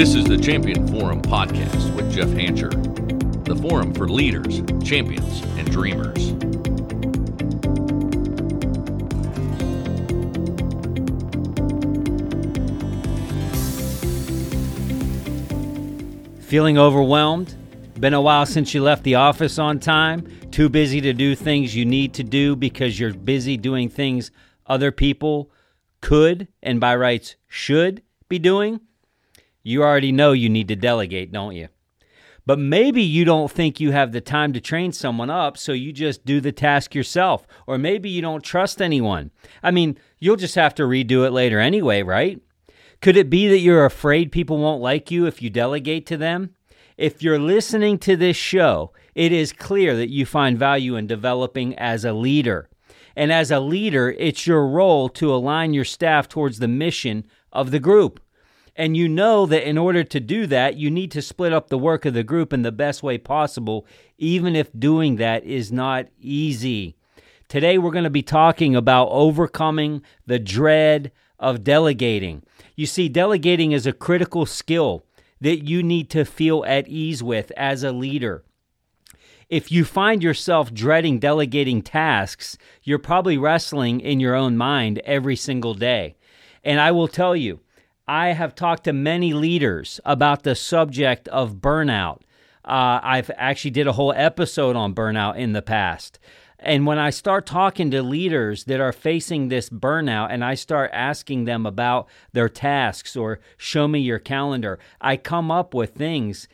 This is the Champion Forum podcast with Jeff Hancher, the forum for leaders, champions, and dreamers. Feeling overwhelmed? Been a while since you left the office on time? Too busy to do things you need to do because you're busy doing things other people could and by rights should be doing? You already know you need to delegate, don't you? But maybe you don't think you have the time to train someone up, so you just do the task yourself. Or maybe you don't trust anyone. I mean, you'll just have to redo it later anyway, right? Could it be that you're afraid people won't like you if you delegate to them? If you're listening to this show, it is clear that you find value in developing as a leader. And as a leader, it's your role to align your staff towards the mission of the group. And you know that in order to do that, you need to split up the work of the group in the best way possible, even if doing that is not easy. Today, we're going to be talking about overcoming the dread of delegating. You see, delegating is a critical skill that you need to feel at ease with as a leader. If you find yourself dreading delegating tasks, you're probably wrestling in your own mind every single day. And I will tell you, I have talked to many leaders about the subject of burnout. Uh, I've actually did a whole episode on burnout in the past. And when I start talking to leaders that are facing this burnout and I start asking them about their tasks or show me your calendar, I come up with things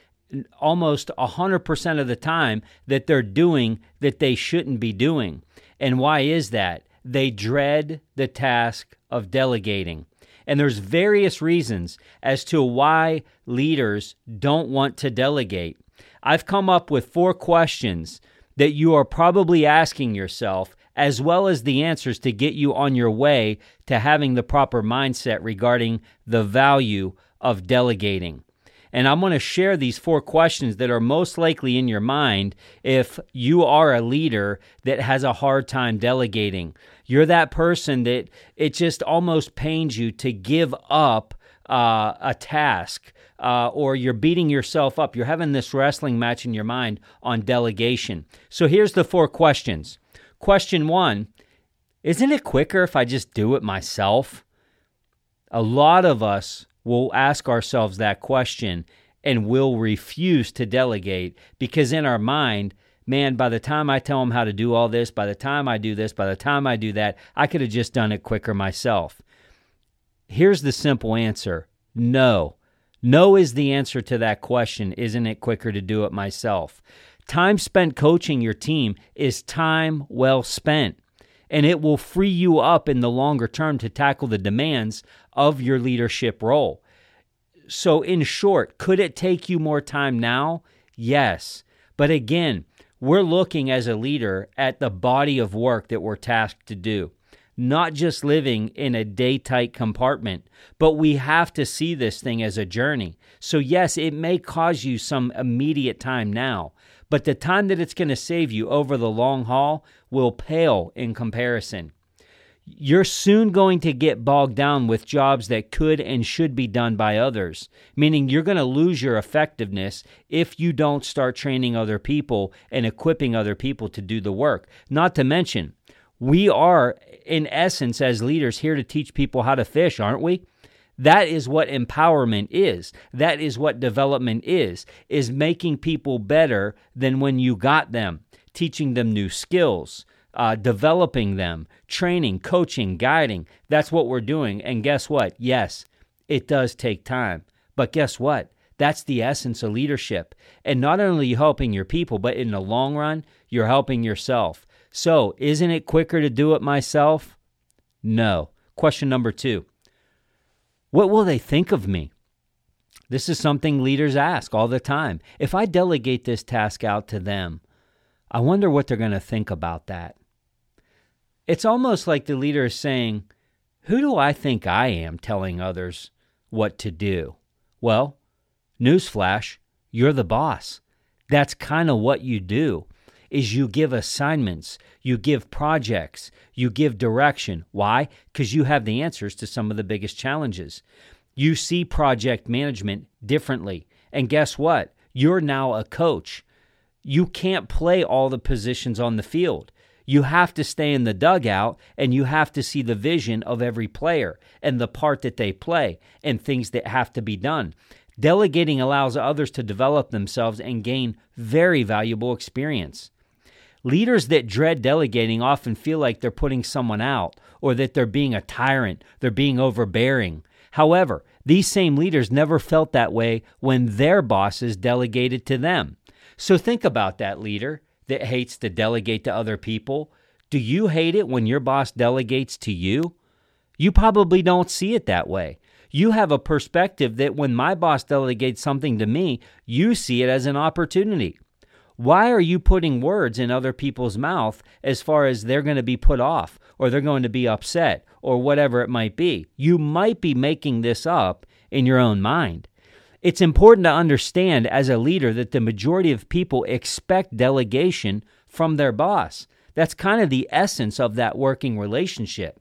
almost 100% of the time that they're doing that they shouldn't be doing. And why is that? They dread the task of delegating. And there's various reasons as to why leaders don't want to delegate. I've come up with four questions that you are probably asking yourself, as well as the answers to get you on your way to having the proper mindset regarding the value of delegating. And I'm going to share these four questions that are most likely in your mind if you are a leader that has a hard time delegating. You're that person that it just almost pains you to give up uh, a task. Uh, or you're beating yourself up. You're having this wrestling match in your mind on delegation. So here's the four questions. Question one Isn't it quicker if I just do it myself? A lot of us will ask ourselves that question and will refuse to delegate because in our mind, man, by the time I tell them how to do all this, by the time I do this, by the time I do that, I could have just done it quicker myself. Here's the simple answer no. No is the answer to that question. Isn't it quicker to do it myself? Time spent coaching your team is time well spent, and it will free you up in the longer term to tackle the demands of your leadership role. So, in short, could it take you more time now? Yes. But again, we're looking as a leader at the body of work that we're tasked to do not just living in a day tight compartment, but we have to see this thing as a journey. So, yes, it may cause you some immediate time now, but the time that it's going to save you over the long haul will pale in comparison. You're soon going to get bogged down with jobs that could and should be done by others, meaning you're going to lose your effectiveness if you don't start training other people and equipping other people to do the work. Not to mention, we are, in essence, as leaders, here to teach people how to fish, aren't we? That is what empowerment is. That is what development is, is making people better than when you got them, teaching them new skills, uh, developing them, training, coaching, guiding. That's what we're doing. And guess what? Yes, it does take time. But guess what? That's the essence of leadership. And not only you helping your people, but in the long run, you're helping yourself. So, isn't it quicker to do it myself? No. Question number two What will they think of me? This is something leaders ask all the time. If I delegate this task out to them, I wonder what they're going to think about that. It's almost like the leader is saying, Who do I think I am telling others what to do? Well, newsflash, you're the boss. That's kind of what you do is you give assignments, you give projects, you give direction. Why? Because you have the answers to some of the biggest challenges. You see project management differently. And guess what? You're now a coach. You can't play all the positions on the field. You have to stay in the dugout and you have to see the vision of every player and the part that they play and things that have to be done. Delegating allows others to develop themselves and gain very valuable experience. Leaders that dread delegating often feel like they're putting someone out or that they're being a tyrant, they're being overbearing. However, these same leaders never felt that way when their bosses delegated to them. So think about that leader that hates to delegate to other people? Do you hate it when your boss delegates to you? You probably don't see it that way. You have a perspective that when my boss delegates something to me, you see it as an opportunity. Why are you putting words in other people's mouth as far as they're going to be put off or they're going to be upset or whatever it might be? You might be making this up in your own mind. It's important to understand as a leader that the majority of people expect delegation from their boss. That's kind of the essence of that working relationship.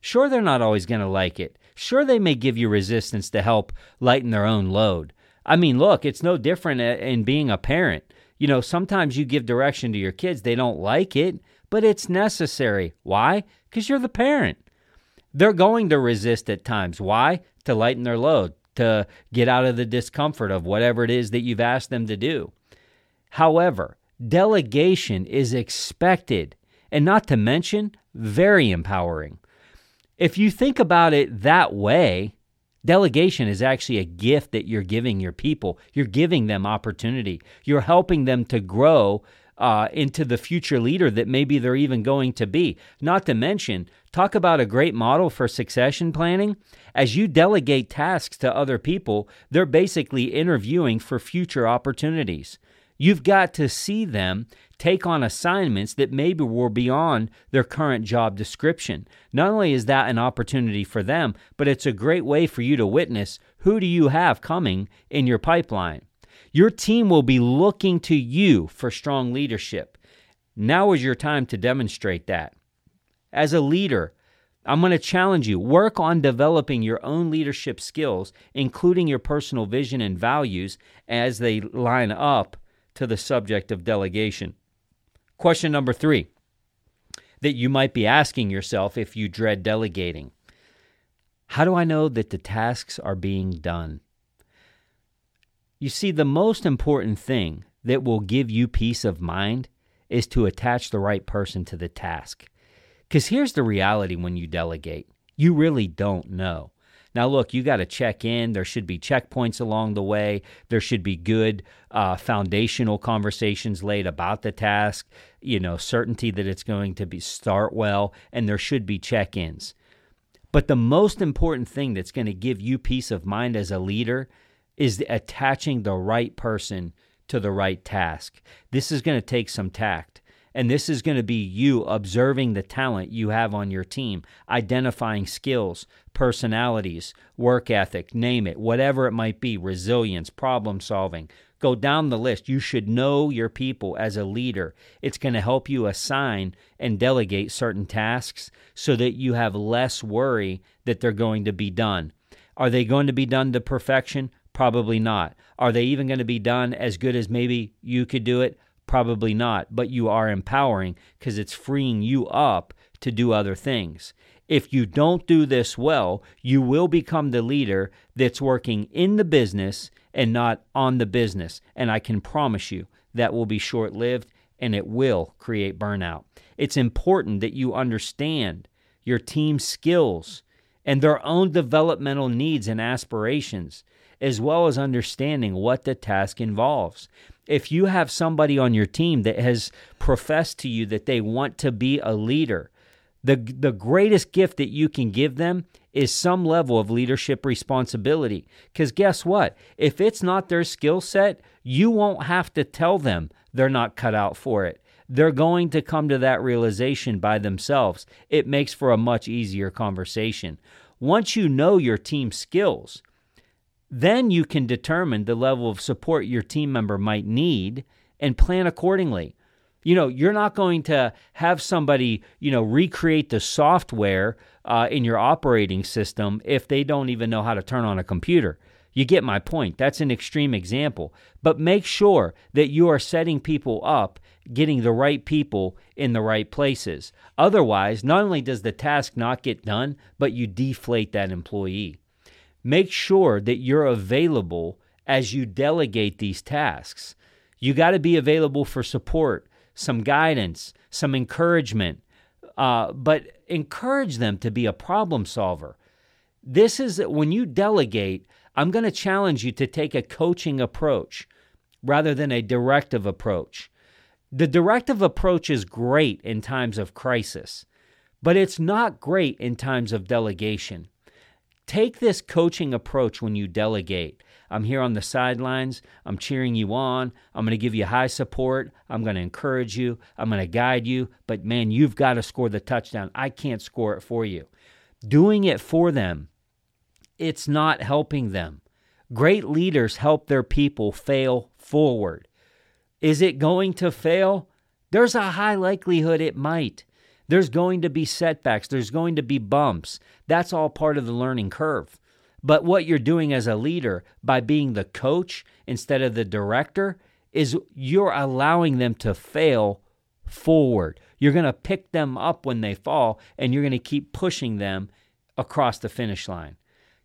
Sure, they're not always going to like it. Sure, they may give you resistance to help lighten their own load. I mean, look, it's no different uh, in being a parent. You know, sometimes you give direction to your kids, they don't like it, but it's necessary. Why? Because you're the parent. They're going to resist at times. Why? To lighten their load to get out of the discomfort of whatever it is that you've asked them to do. However, delegation is expected and not to mention very empowering. If you think about it that way, delegation is actually a gift that you're giving your people. You're giving them opportunity. You're helping them to grow uh, into the future leader that maybe they're even going to be. Not to mention, talk about a great model for succession planning. As you delegate tasks to other people, they're basically interviewing for future opportunities. You've got to see them take on assignments that maybe were beyond their current job description. Not only is that an opportunity for them, but it's a great way for you to witness who do you have coming in your pipeline. Your team will be looking to you for strong leadership. Now is your time to demonstrate that. As a leader, I'm going to challenge you. Work on developing your own leadership skills, including your personal vision and values as they line up to the subject of delegation. Question number three that you might be asking yourself if you dread delegating How do I know that the tasks are being done? You see, the most important thing that will give you peace of mind is to attach the right person to the task. Because here's the reality when you delegate you really don't know. Now, look, you got to check in. There should be checkpoints along the way. There should be good uh, foundational conversations laid about the task, you know, certainty that it's going to be start well, and there should be check ins. But the most important thing that's going to give you peace of mind as a leader is attaching the right person to the right task. This is going to take some tact. And this is going to be you observing the talent you have on your team, identifying skills, personalities, work ethic, name it, whatever it might be, resilience, problem solving. Go down the list. You should know your people as a leader. It's going to help you assign and delegate certain tasks so that you have less worry that they're going to be done. Are they going to be done to perfection? Probably not. Are they even going to be done as good as maybe you could do it? Probably not. But you are empowering because it's freeing you up to do other things. If you don't do this well, you will become the leader that's working in the business and not on the business. And I can promise you that will be short lived and it will create burnout. It's important that you understand your team's skills and their own developmental needs and aspirations as well as understanding what the task involves. If you have somebody on your team that has professed to you that they want to be a leader, the, the greatest gift that you can give them is some level of leadership responsibility. Because guess what? If it's not their skill set, you won't have to tell them they're not cut out for it. They're going to come to that realization by themselves. It makes for a much easier conversation. Once you know your team skills, then you can determine the level of support your team member might need and plan accordingly. You know, you're not going to have somebody, you know, recreate the software uh, in your operating system if they don't even know how to turn on a computer. You get my point. That's an extreme example. But make sure that you are setting people up, getting the right people in the right places. Otherwise, not only does the task not get done, but you deflate that employee. Make sure that you're available as you delegate these tasks. You got to be available for support, some guidance, some encouragement, uh, but encourage them to be a problem solver. This is when you delegate, I'm going to challenge you to take a coaching approach rather than a directive approach. The directive approach is great in times of crisis, but it's not great in times of delegation. Take this coaching approach when you delegate. I'm here on the sidelines. I'm cheering you on. I'm going to give you high support. I'm going to encourage you. I'm going to guide you. But man, you've got to score the touchdown. I can't score it for you. Doing it for them it's not helping them. Great leaders help their people fail forward. Is it going to fail? There's a high likelihood it might. There's going to be setbacks, there's going to be bumps. That's all part of the learning curve. But what you're doing as a leader by being the coach instead of the director is you're allowing them to fail forward. You're going to pick them up when they fall and you're going to keep pushing them across the finish line.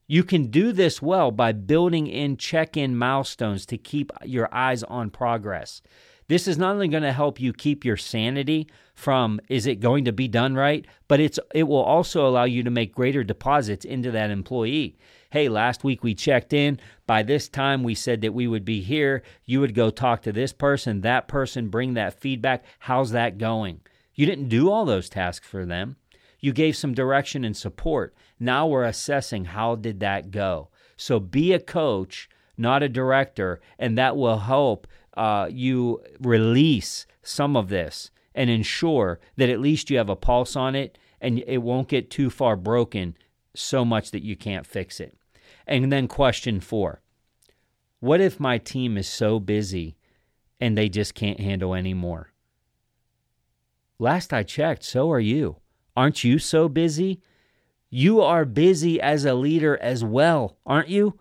You can do this well by building in check in milestones to keep your eyes on progress. This is not only going to help you keep your sanity from is it going to be done right, but it's it will also allow you to make greater deposits into that employee. Hey, last week we checked in. By this time we said that we would be here. You would go talk to this person, that person, bring that feedback. How's that going? You didn't do all those tasks for them. You gave some direction and support. Now we're assessing how did that go. So be a coach, not a director, and that will help uh, you release some of this and ensure that at least you have a pulse on it and it won't get too far broken so much that you can't fix it. And then question four What if my team is so busy and they just can't handle anymore? Last I checked, so are you. Aren't you so busy? You are busy as a leader as well, aren't you?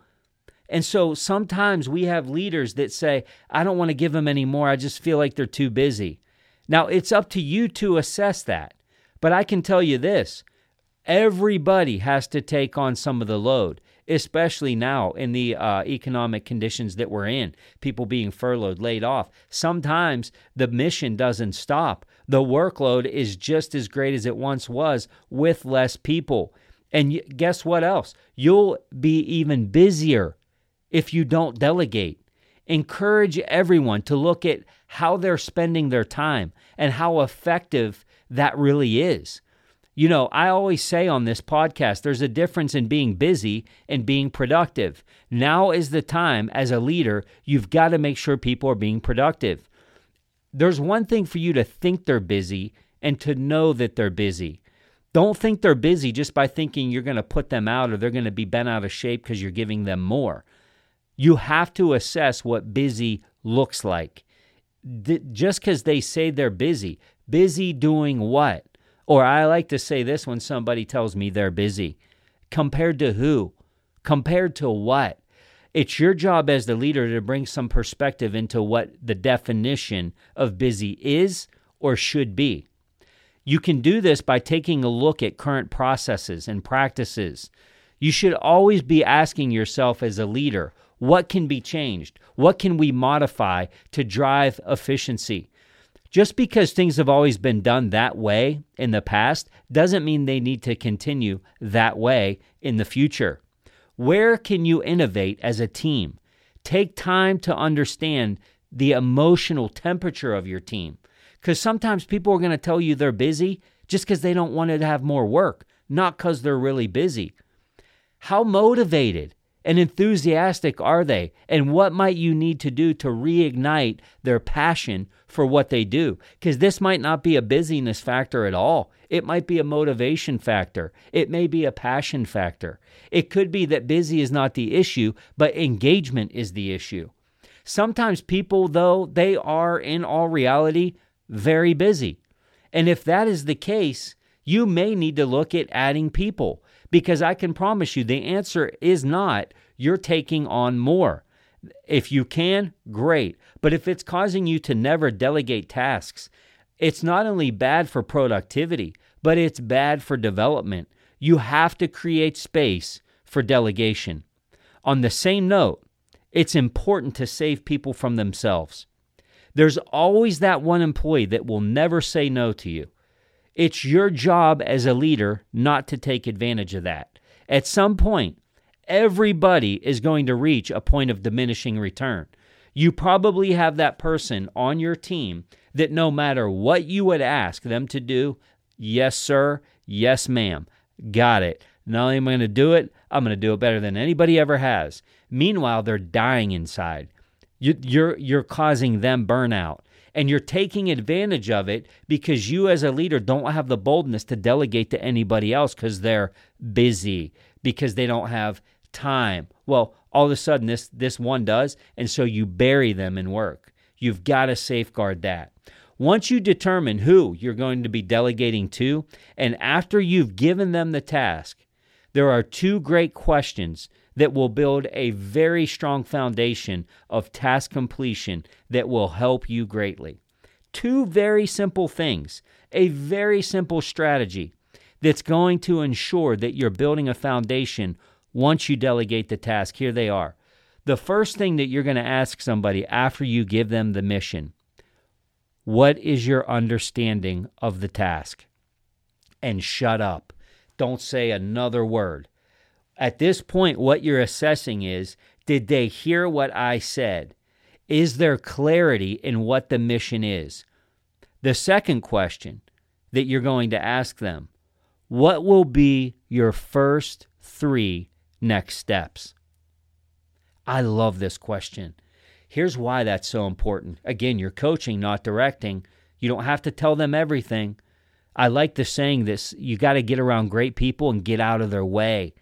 And so sometimes we have leaders that say, I don't want to give them any more. I just feel like they're too busy. Now, it's up to you to assess that. But I can tell you this everybody has to take on some of the load, especially now in the uh, economic conditions that we're in, people being furloughed, laid off. Sometimes the mission doesn't stop the workload is just as great as it once was with less people. And guess what else? You'll be even busier if you don't delegate. Encourage everyone to look at how they're spending their time and how effective that really is. You know, I always say on this podcast, there's a difference in being busy and being productive. Now is the time as a leader, you've got to make sure people are being productive there's one thing for you to think they're busy and to know that they're busy. Don't think they're busy just by thinking you're going to put them out or they're going to be bent out of shape because you're giving them more. You have to assess what busy looks like. just because they say they're busy, busy doing what? Or I like to say this when somebody tells me they're busy. Compared to who? Compared to what? It's your job as the leader to bring some perspective into what the definition of busy is or should be. You can do this by taking a look at current processes and practices. You should always be asking yourself as a leader what can be changed? What can we modify to drive efficiency? Just because things have always been done that way in the past doesn't mean they need to continue that way in the future. Where can you innovate as a team? Take time to understand the emotional temperature of your team. Because sometimes people are going to tell you they're busy just because they don't want to have more work, not because they're really busy. How motivated and enthusiastic are they? And what might you need to do to reignite their passion for what they do? Because this might not be a busyness factor at all. It might be a motivation factor. It may be a passion factor. It could be that busy is not the issue, but engagement is the issue. Sometimes people, though, they are in all reality very busy. And if that is the case, you may need to look at adding people because I can promise you the answer is not you're taking on more. If you can, great. But if it's causing you to never delegate tasks, it's not only bad for productivity, but it's bad for development. You have to create space for delegation. On the same note, it's important to save people from themselves. There's always that one employee that will never say no to you. It's your job as a leader not to take advantage of that. At some point, everybody is going to reach a point of diminishing return. You probably have that person on your team that no matter what you would ask them to do, yes, sir, yes, ma'am, got it. Not only am I going to do it, I'm going to do it better than anybody ever has. Meanwhile, they're dying inside. You, you're you're causing them burnout, and you're taking advantage of it because you, as a leader, don't have the boldness to delegate to anybody else because they're busy, because they don't have time. Well, all of a sudden, this this one does, and so you bury them in work. You've got to safeguard that. Once you determine who you're going to be delegating to, and after you've given them the task, there are two great questions that will build a very strong foundation of task completion that will help you greatly. Two very simple things, a very simple strategy that's going to ensure that you're building a foundation once you delegate the task. Here they are. The first thing that you're going to ask somebody after you give them the mission what is your understanding of the task? And shut up. Don't say another word. At this point, what you're assessing is did they hear what I said? Is there clarity in what the mission is? The second question that you're going to ask them what will be your first three next steps? I love this question. Here's why that's so important. Again, you're coaching, not directing. You don't have to tell them everything. I like the saying this you got to get around great people and get out of their way.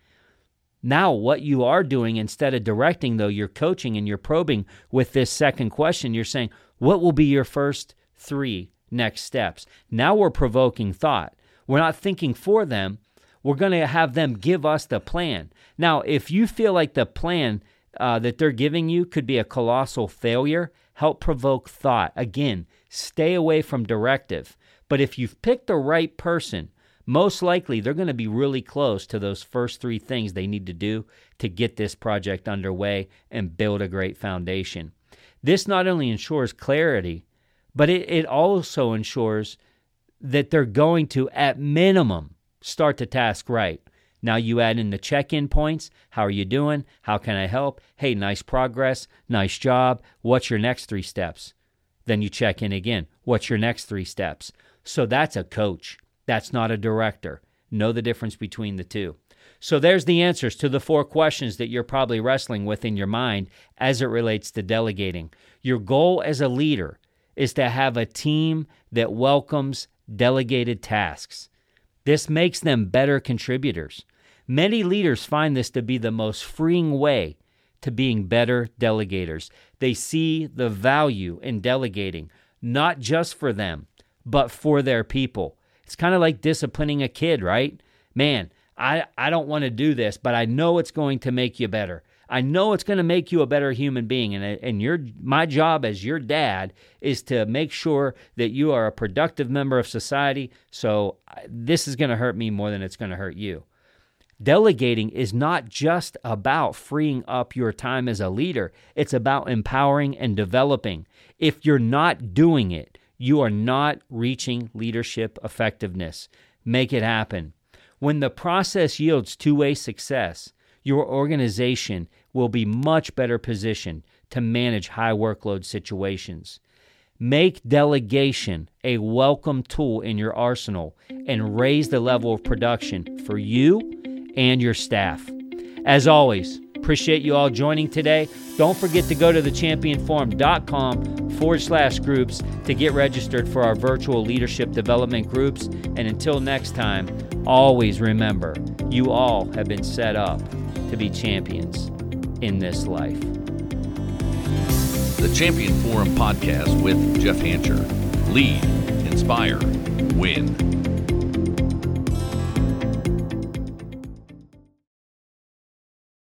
Now, what you are doing instead of directing, though, you're coaching and you're probing with this second question. You're saying, What will be your first three next steps? Now we're provoking thought. We're not thinking for them. We're going to have them give us the plan. Now, if you feel like the plan uh, that they're giving you could be a colossal failure, help provoke thought. Again, stay away from directive. But if you've picked the right person, most likely they're going to be really close to those first three things they need to do to get this project underway and build a great foundation. This not only ensures clarity, but it, it also ensures that they're going to, at minimum, start the task right. Now you add in the check in points. How are you doing? How can I help? Hey, nice progress. Nice job. What's your next three steps? Then you check in again. What's your next three steps? So that's a coach. That's not a director. Know the difference between the two. So there's the answers to the four questions that you're probably wrestling with in your mind as it relates to delegating. Your goal as a leader is to have a team that welcomes delegated tasks. This makes them better contributors. Many leaders find this to be the most freeing way to being better delegators. They see the value in delegating, not just for them, but for their people. It's kind of like disciplining a kid, right? Man, I, I don't want to do this, but I know it's going to make you better. I know it's going to make you a better human being. And, and your, my job as your dad is to make sure that you are a productive member of society. So uh, this is going to hurt me more than it's going to hurt you. Delegating is not just about freeing up your time as a leader, it's about empowering and developing. If you're not doing it, you are not reaching leadership effectiveness. Make it happen. When the process yields two way success, your organization will be much better positioned to manage high workload situations. Make delegation a welcome tool in your arsenal and raise the level of production for you and your staff. As always, Appreciate you all joining today. Don't forget to go to thechampionforum.com forward slash groups to get registered for our virtual leadership development groups. And until next time, always remember you all have been set up to be champions in this life. The Champion Forum podcast with Jeff Hancher. Lead, inspire, win.